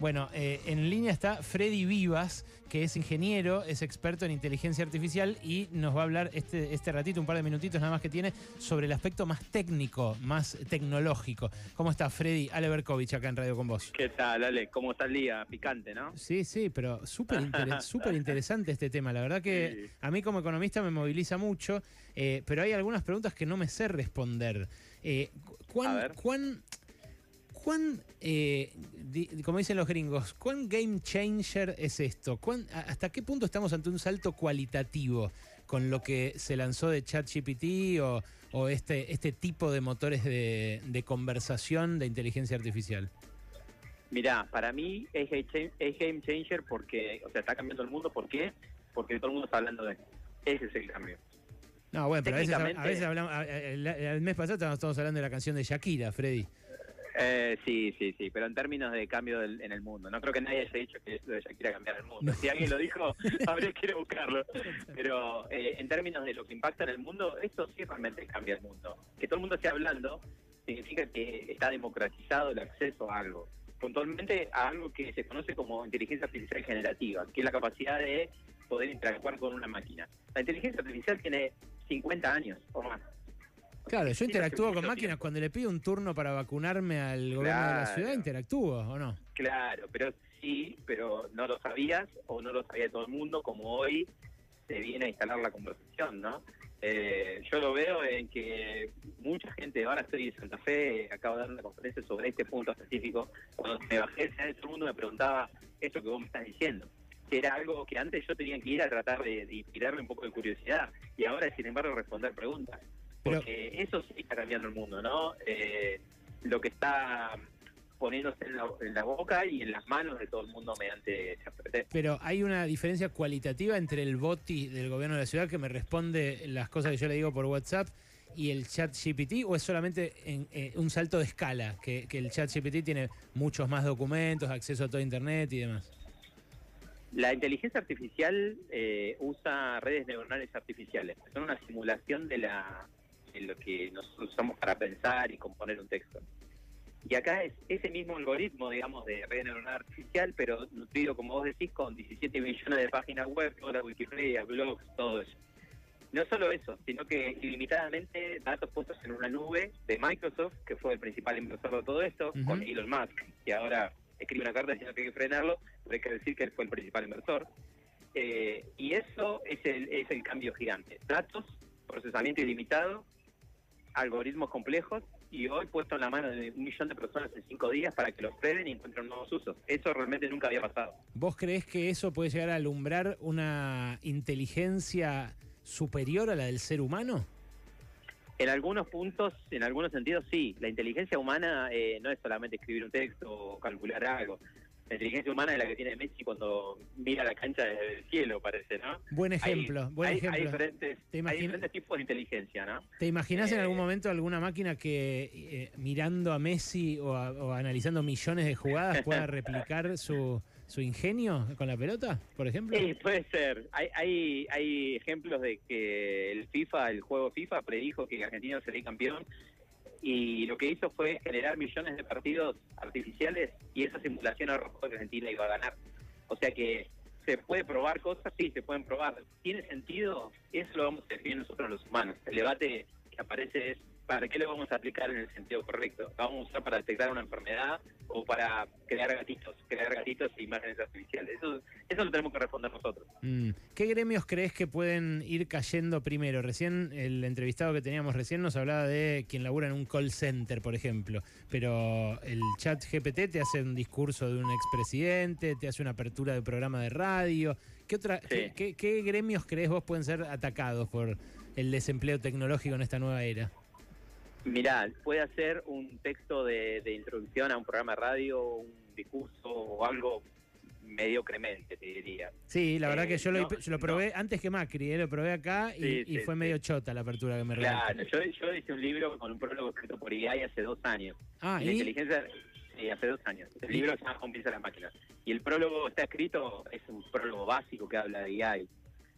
Bueno, eh, en línea está Freddy Vivas, que es ingeniero, es experto en inteligencia artificial y nos va a hablar este, este ratito, un par de minutitos nada más que tiene, sobre el aspecto más técnico, más tecnológico. ¿Cómo está Freddy? Ale Berkovich acá en Radio con vos. ¿Qué tal, Ale? ¿Cómo está el día? Picante, ¿no? Sí, sí, pero súper interesante este tema. La verdad que a mí como economista me moviliza mucho, eh, pero hay algunas preguntas que no me sé responder. Eh, ¿cuán, ¿Cuán ¿Cuán, eh, como dicen los gringos, cuán game changer es esto? ¿Hasta qué punto estamos ante un salto cualitativo con lo que se lanzó de ChatGPT o, o este, este tipo de motores de, conversación de inteligencia artificial? Mirá, para mí es, game changer porque, o sea, está cambiando el mundo. ¿Por qué? Porque todo el mundo está hablando de Ese es el cambio. No, bueno, pero a veces, hablamos, el, mes pasado estábamos hablando de la canción de Shakira, Freddy. Eh, sí, sí, sí, pero en términos de cambio en el mundo. No creo que nadie haya dicho que esto de quiera cambiar el mundo. Si alguien lo dijo, habría que ir a buscarlo. Pero eh, en términos de lo que impacta en el mundo, esto sí realmente cambia el mundo. Que todo el mundo esté hablando significa que está democratizado el acceso a algo. Puntualmente a algo que se conoce como inteligencia artificial generativa, que es la capacidad de poder interactuar con una máquina. La inteligencia artificial tiene 50 años o más. Claro, yo interactúo con máquinas cuando le pido un turno para vacunarme al gobierno de la ciudad, interactúo, ¿o no? Claro, pero sí, pero no lo sabías o no lo sabía todo el mundo, como hoy se viene a instalar la conversación, ¿no? Eh, yo lo veo en que mucha gente, ahora estoy en Santa Fe, acabo de dar una conferencia sobre este punto específico, cuando me bajé, todo el mundo me preguntaba esto que vos me estás diciendo, que era algo que antes yo tenía que ir a tratar de, de inspirarme un poco de curiosidad, y ahora, sin embargo, responder preguntas. Porque eso sí está cambiando el mundo, ¿no? Eh, lo que está poniéndose en la, boca y en las manos de todo el mundo mediante Pero hay una diferencia cualitativa entre el boti del gobierno de la ciudad que me responde las cosas que yo le digo por WhatsApp y el chat GPT o es solamente en, eh, un salto de escala, que, el chat GPT tiene muchos más documentos, acceso a todo Internet y demás. La inteligencia artificial eh, usa redes neuronales artificiales, son una simulación de la en lo que nosotros usamos para pensar y componer un texto. Y acá es ese mismo algoritmo, digamos, de red neuronal artificial, pero nutrido, como vos decís, con 17 millones de páginas web, toda la Wikipedia, blogs, todo eso. No solo eso, sino que ilimitadamente datos puestos en una nube de Microsoft, que fue el principal inversor de todo esto, con Elon Musk, que ahora escribe una carta diciendo que hay que frenarlo, pero hay que decir que él fue el principal inversor. Eh, y eso es el, es el cambio gigante. Datos, procesamiento ilimitado algoritmos complejos y hoy puesto en la mano de un millón de personas en cinco días para que los prueben y encuentren nuevos usos. Eso realmente nunca había pasado. ¿Vos crees que eso puede llegar a alumbrar una inteligencia superior a la del ser humano? En algunos puntos, en algunos sentidos, sí. La inteligencia humana eh, no es solamente escribir un texto o calcular algo. La inteligencia humana es la que tiene Messi cuando mira la cancha desde el cielo, parece, ¿no? Buen ejemplo, hay, buen ejemplo. Hay diferentes, diferentes, tipos de inteligencia, ¿no? ¿Te imaginas en algún eh, momento alguna máquina que eh, mirando a Messi o, analizando millones de jugadas pueda replicar su, su ingenio con la pelota, por ejemplo? Sí, puede ser. Hay, hay, hay ejemplos de que el FIFA, el juego FIFA, predijo que Argentina sería campeón y lo que hizo fue generar millones de partidos artificiales y esa simulación arrojó que Argentina iba a ganar. O sea que se puede probar cosas, sí, se pueden probar. ¿Tiene sentido? Eso lo vamos a definir nosotros los humanos. El debate que aparece es ¿para qué lo vamos a aplicar en el sentido correcto? ¿Lo vamos a usar para detectar una enfermedad o para crear gatitos, crear gatitos e imágenes artificiales? Eso, eso lo tenemos que responder nosotros. Mm. ¿Qué gremios crees que pueden ir cayendo primero? Recién el entrevistado que teníamos recién nos hablaba de quien labura en un call center, por ejemplo, pero el chat GPT te hace un discurso de un expresidente, te hace una apertura de programa de radio. ¿Qué, otra, qué, qué gremios crees vos pueden ser atacados por el desempleo tecnológico en esta nueva era? Mirá, puede hacer un texto de, introducción a un programa de radio, un discurso o algo mediocremente, te diría. Sí, la verdad que yo lo, lo probé antes que Macri, eh, lo probé acá y, fue medio chota la apertura que me regaló. Claro, yo, yo, hice un libro con un prólogo escrito por IAI hace dos años. Ah, y, la inteligencia, sí, hace dos años. El libro se llama Cómplice la máquina. Y el prólogo está escrito, es un prólogo básico que habla de IAI.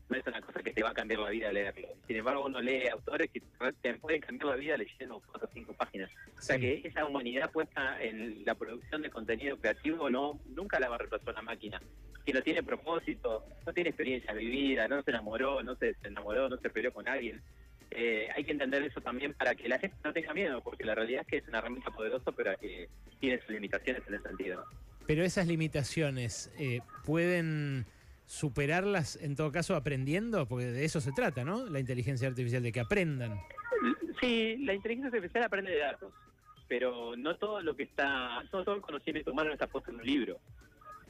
No es una cosa que te va a cambiar la vida leerlo. Sin embargo, uno lee autores que te pueden cambiar la vida leyendo cuatro o cinco páginas. O sea que esa humanidad puesta en la producción de contenido creativo no nunca la va a reemplazar una máquina. Que no tiene propósito, no tiene experiencia vivida, no se enamoró, no se enamoró, no se peleó con alguien. Eh, hay que entender eso también para que la gente no tenga miedo, porque la realidad es que es una herramienta poderosa, pero que tiene sus limitaciones en ese sentido. Pero esas limitaciones eh, pueden superarlas en todo caso aprendiendo, porque de eso se trata, ¿no? La inteligencia artificial, de que aprendan. Sí, la inteligencia artificial aprende de datos, pero no todo lo que está, no todo el conocimiento humano está puesto en un libro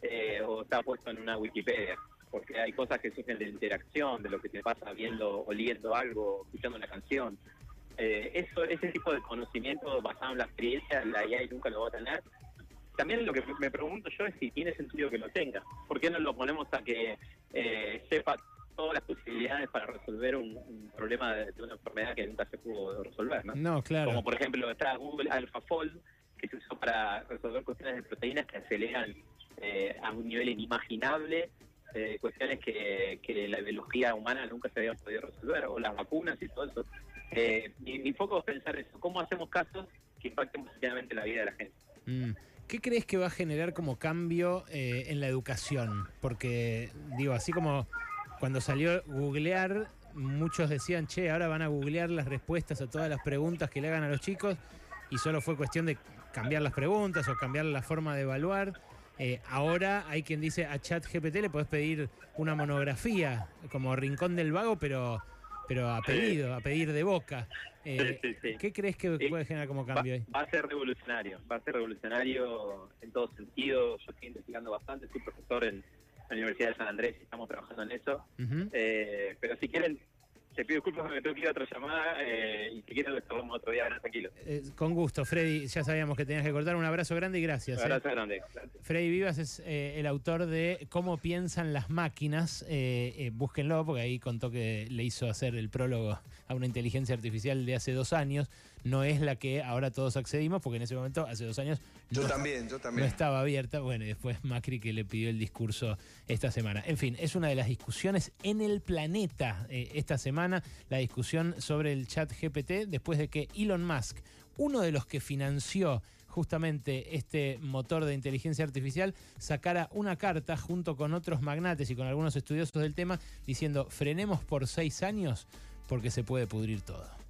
eh, o está puesto en una Wikipedia, porque hay cosas que surgen de interacción, de lo que te pasa viendo, oliendo algo, escuchando una canción. Eh, eso, ese tipo de conocimiento basado en la experiencia, la IA nunca lo va a tener, también lo que me pregunto yo es si tiene sentido que lo tenga. ¿Por qué no lo ponemos a que eh, sepa todas las posibilidades para resolver un, problema de, una enfermedad que nunca se pudo resolver? ¿no? no, claro. Como por ejemplo está Google AlphaFold, que se usó para resolver cuestiones de proteínas que aceleran eh, a un nivel inimaginable eh, cuestiones que, que la biología humana nunca se había podido resolver, o las vacunas y todo eso. mi, mi, foco es pensar eso, cómo hacemos casos que impacten positivamente la vida de la gente. Mm. ¿Qué crees que va a generar como cambio eh, en la educación? Porque, digo, así como cuando salió googlear, muchos decían, che, ahora van a googlear las respuestas a todas las preguntas que le hagan a los chicos, y solo fue cuestión de cambiar las preguntas o cambiar la forma de evaluar. Eh, ahora hay quien dice a ChatGPT le podés pedir una monografía como Rincón del Vago, pero pero a pedido, a pedir de boca. Eh, ¿Qué crees que puede generar como cambio ahí? Va a ser revolucionario, va a ser revolucionario en todo sentido. Yo estoy investigando bastante, soy profesor en la Universidad de San Andrés y estamos trabajando en eso. Eh, pero si quieren, te pido disculpas porque tengo que ir a otra llamada eh, y si quieren lo otro día, tranquilo. Eh, con gusto, Freddy, ya sabíamos que tenías que cortar. Un abrazo grande y gracias. Un abrazo grande. Freddy Vivas es el autor de Cómo piensan las máquinas. búsquenlo porque ahí contó que le hizo hacer el prólogo a una inteligencia artificial de hace dos años. No es la que ahora todos accedimos porque en ese momento, hace dos años, yo también, yo también. No estaba abierta. Bueno, y después Macri que le pidió el discurso esta semana. En fin, es una de las discusiones en el planeta eh, esta semana, la discusión sobre el chat GPT, después de que Elon Musk, uno de los que financió justamente este motor de inteligencia artificial, sacara una carta junto con otros magnates y con algunos estudiosos del tema diciendo frenemos por seis años porque se puede pudrir todo.